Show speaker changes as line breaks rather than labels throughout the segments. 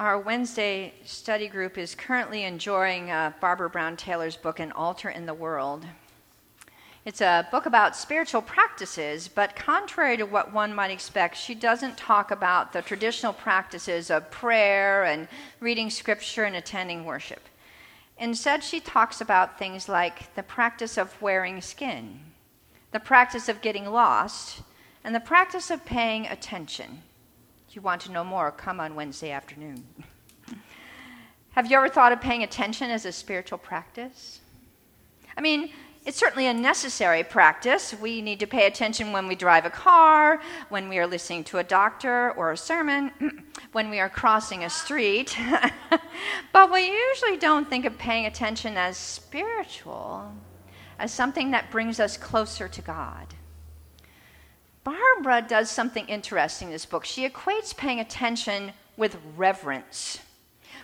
Our Wednesday study group is currently enjoying uh, Barbara Brown Taylor's book, An Altar in the World. It's a book about spiritual practices, but contrary to what one might expect, she doesn't talk about the traditional practices of prayer and reading scripture and attending worship. Instead, she talks about things like the practice of wearing skin, the practice of getting lost, and the practice of paying attention. If you want to know more, come on Wednesday afternoon. Have you ever thought of paying attention as a spiritual practice? I mean, it's certainly a necessary practice. We need to pay attention when we drive a car, when we are listening to a doctor or a sermon, when we are crossing a street. but we usually don't think of paying attention as spiritual, as something that brings us closer to God. Barbara does something interesting in this book. She equates paying attention with reverence,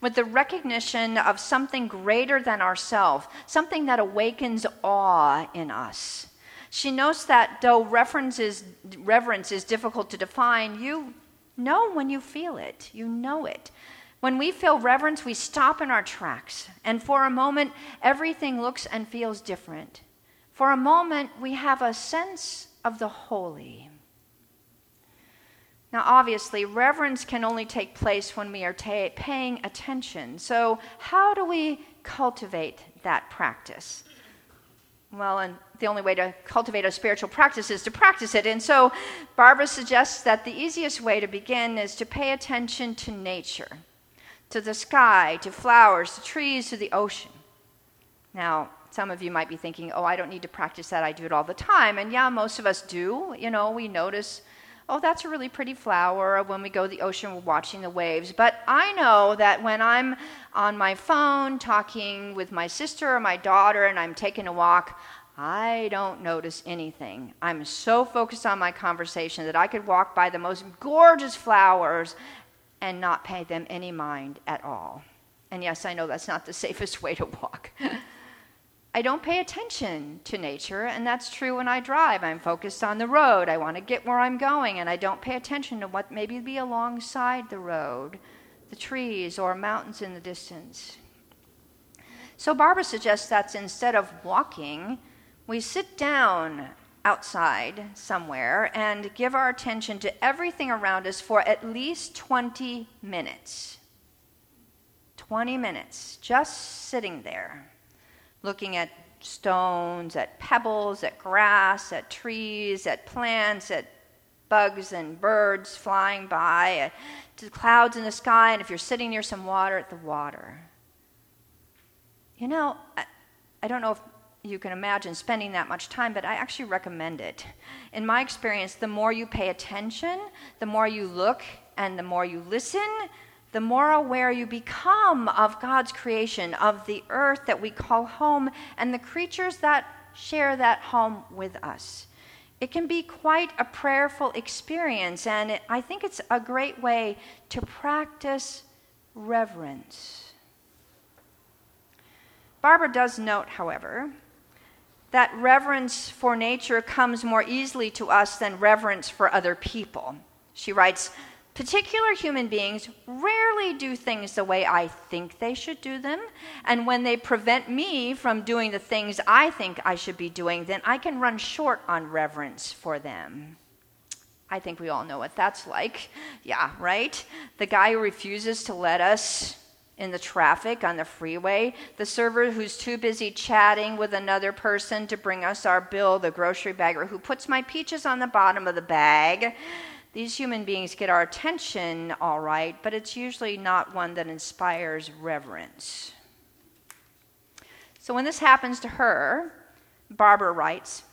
with the recognition of something greater than ourselves, something that awakens awe in us. She notes that though reverence is, reverence is difficult to define, you know when you feel it, you know it. When we feel reverence, we stop in our tracks, and for a moment, everything looks and feels different. For a moment, we have a sense of the holy. Now, obviously, reverence can only take place when we are ta- paying attention. So, how do we cultivate that practice? Well, and the only way to cultivate a spiritual practice is to practice it. And so, Barbara suggests that the easiest way to begin is to pay attention to nature, to the sky, to flowers, to trees, to the ocean. Now, some of you might be thinking, oh, I don't need to practice that. I do it all the time. And yeah, most of us do. You know, we notice, oh, that's a really pretty flower. When we go to the ocean, we're watching the waves. But I know that when I'm on my phone talking with my sister or my daughter and I'm taking a walk, I don't notice anything. I'm so focused on my conversation that I could walk by the most gorgeous flowers and not pay them any mind at all. And yes, I know that's not the safest way to walk. I don't pay attention to nature, and that's true when I drive. I'm focused on the road. I want to get where I'm going, and I don't pay attention to what may be alongside the road, the trees or mountains in the distance. So Barbara suggests that instead of walking, we sit down outside somewhere and give our attention to everything around us for at least 20 minutes. 20 minutes, just sitting there looking at stones, at pebbles, at grass, at trees, at plants, at bugs and birds flying by, at the clouds in the sky, and if you're sitting near some water, at the water. You know, I, I don't know if you can imagine spending that much time, but I actually recommend it. In my experience, the more you pay attention, the more you look, and the more you listen, the more aware you become of God's creation, of the earth that we call home, and the creatures that share that home with us. It can be quite a prayerful experience, and it, I think it's a great way to practice reverence. Barbara does note, however, that reverence for nature comes more easily to us than reverence for other people. She writes, Particular human beings rarely do things the way I think they should do them, and when they prevent me from doing the things I think I should be doing, then I can run short on reverence for them. I think we all know what that's like. Yeah, right? The guy who refuses to let us in the traffic on the freeway, the server who's too busy chatting with another person to bring us our bill, the grocery bagger who puts my peaches on the bottom of the bag these human beings get our attention, all right, but it's usually not one that inspires reverence. So when this happens to her, Barbara writes,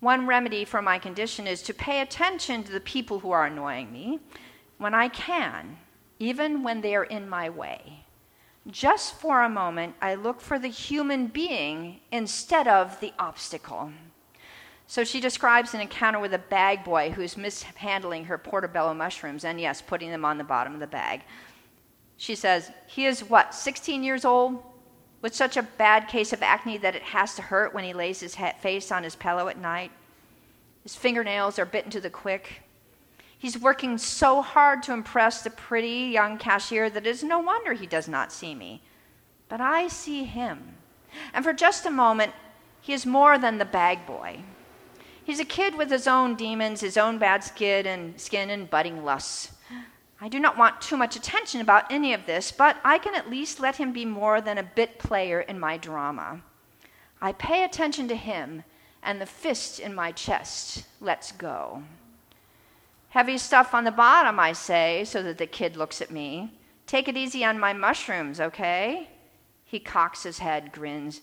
one remedy for my condition is to pay attention to the people who are annoying me when I can, even when they are in my way. Just for a moment, I look for the human being instead of the obstacle. So she describes an encounter with a bag boy who's mishandling her portobello mushrooms and, yes, putting them on the bottom of the bag. She says, He is what, 16 years old? With such a bad case of acne that it has to hurt when he lays his face on his pillow at night. His fingernails are bitten to the quick. He's working so hard to impress the pretty young cashier that it is no wonder he does not see me. But I see him. And for just a moment, he is more than the bag boy. He's a kid with his own demons, his own bad skin and skin and budding lusts. I do not want too much attention about any of this, but I can at least let him be more than a bit player in my drama. I pay attention to him, and the fist in my chest lets go. Heavy stuff on the bottom, I say, so that the kid looks at me. Take it easy on my mushrooms, okay? He cocks his head, grins.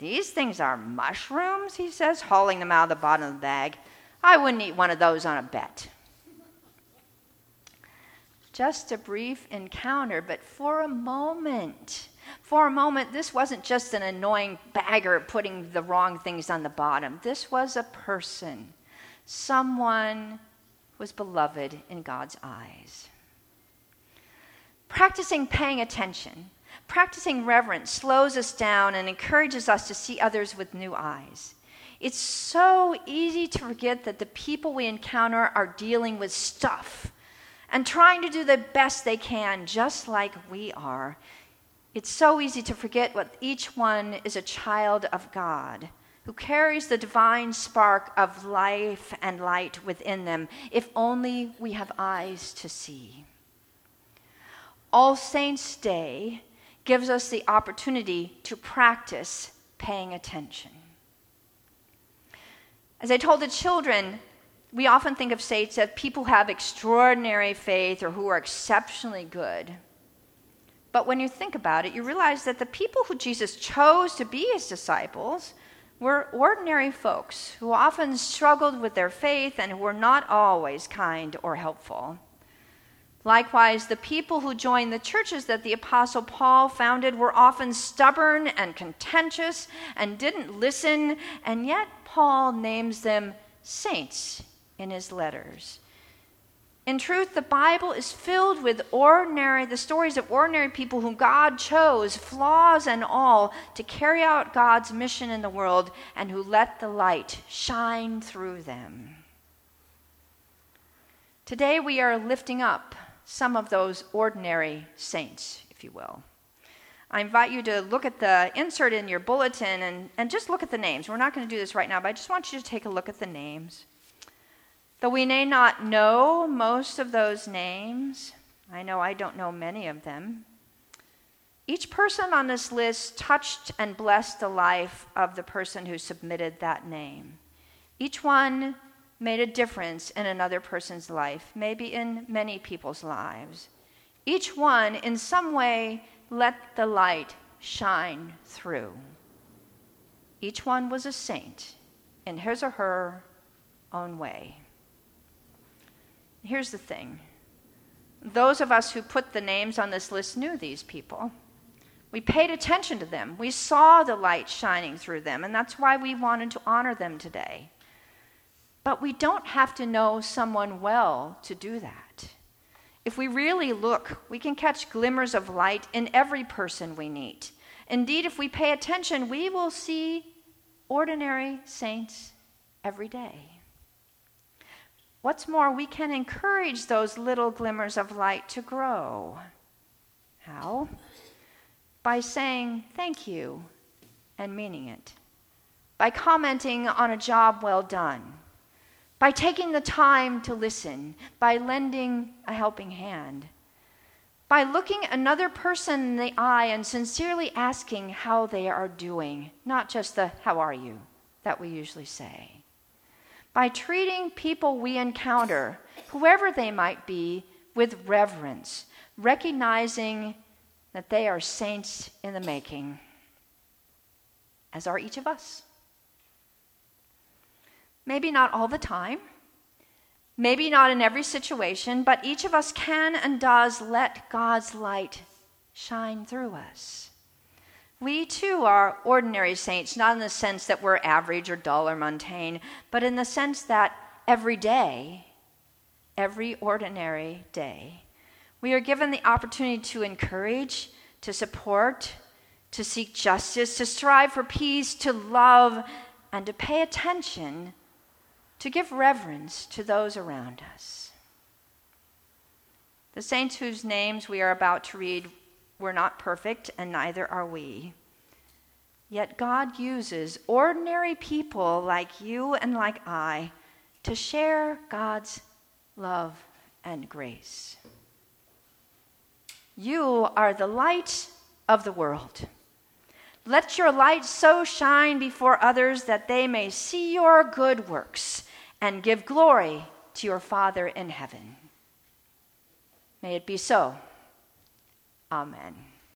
These things are mushrooms, he says, hauling them out of the bottom of the bag. I wouldn't eat one of those on a bet. Just a brief encounter, but for a moment, for a moment, this wasn't just an annoying bagger putting the wrong things on the bottom. This was a person. Someone was beloved in God's eyes. Practicing paying attention Practicing reverence slows us down and encourages us to see others with new eyes. It's so easy to forget that the people we encounter are dealing with stuff and trying to do the best they can, just like we are. It's so easy to forget what each one is a child of God who carries the divine spark of life and light within them, if only we have eyes to see. All Saints' Day gives us the opportunity to practice paying attention. As I told the children, we often think of saints as people who have extraordinary faith or who are exceptionally good. But when you think about it, you realize that the people who Jesus chose to be his disciples were ordinary folks who often struggled with their faith and who were not always kind or helpful. Likewise, the people who joined the churches that the Apostle Paul founded were often stubborn and contentious and didn't listen, and yet Paul names them saints in his letters. In truth, the Bible is filled with ordinary, the stories of ordinary people whom God chose, flaws and all, to carry out God's mission in the world and who let the light shine through them. Today we are lifting up some of those ordinary saints, if you will. I invite you to look at the insert in your bulletin and, and just look at the names. We're not going to do this right now, but I just want you to take a look at the names. Though we may not know most of those names, I know I don't know many of them. Each person on this list touched and blessed the life of the person who submitted that name. Each one made a difference in another person's life, maybe in many people's lives. Each one, in some way, let the light shine through. Each one was a saint in his or her own way. Here's the thing those of us who put the names on this list knew these people. We paid attention to them. We saw the light shining through them, and that's why we wanted to honor them today. But we don't have to know someone well to do that. If we really look, we can catch glimmers of light in every person we meet. Indeed, if we pay attention, we will see ordinary saints every day. What's more, we can encourage those little glimmers of light to grow. How? By saying thank you and meaning it. By commenting on a job well done by taking the time to listen, by lending a helping hand, by looking another person in the eye and sincerely asking how they are doing, not just the how are you that we usually say. By treating people we encounter, whoever they might be, with reverence, recognizing that they are saints in the making, as are each of us. Maybe not all the time, maybe not in every situation, but each of us can and does let God's light shine through us. We too are ordinary saints, not in the sense that we're average or dull or mundane, but in the sense that every day, every ordinary day, we are given the opportunity to encourage, to support, to seek justice, to strive for peace, to love, and to pay attention to give reverence to those around us. The saints whose names we are about to read were not perfect, and neither are we. Yet God uses ordinary people like you and like I to share God's love and grace. You are the light of the world. Let your light so shine before others that they may see your good works and give glory to your Father in heaven. May it be so. Amen.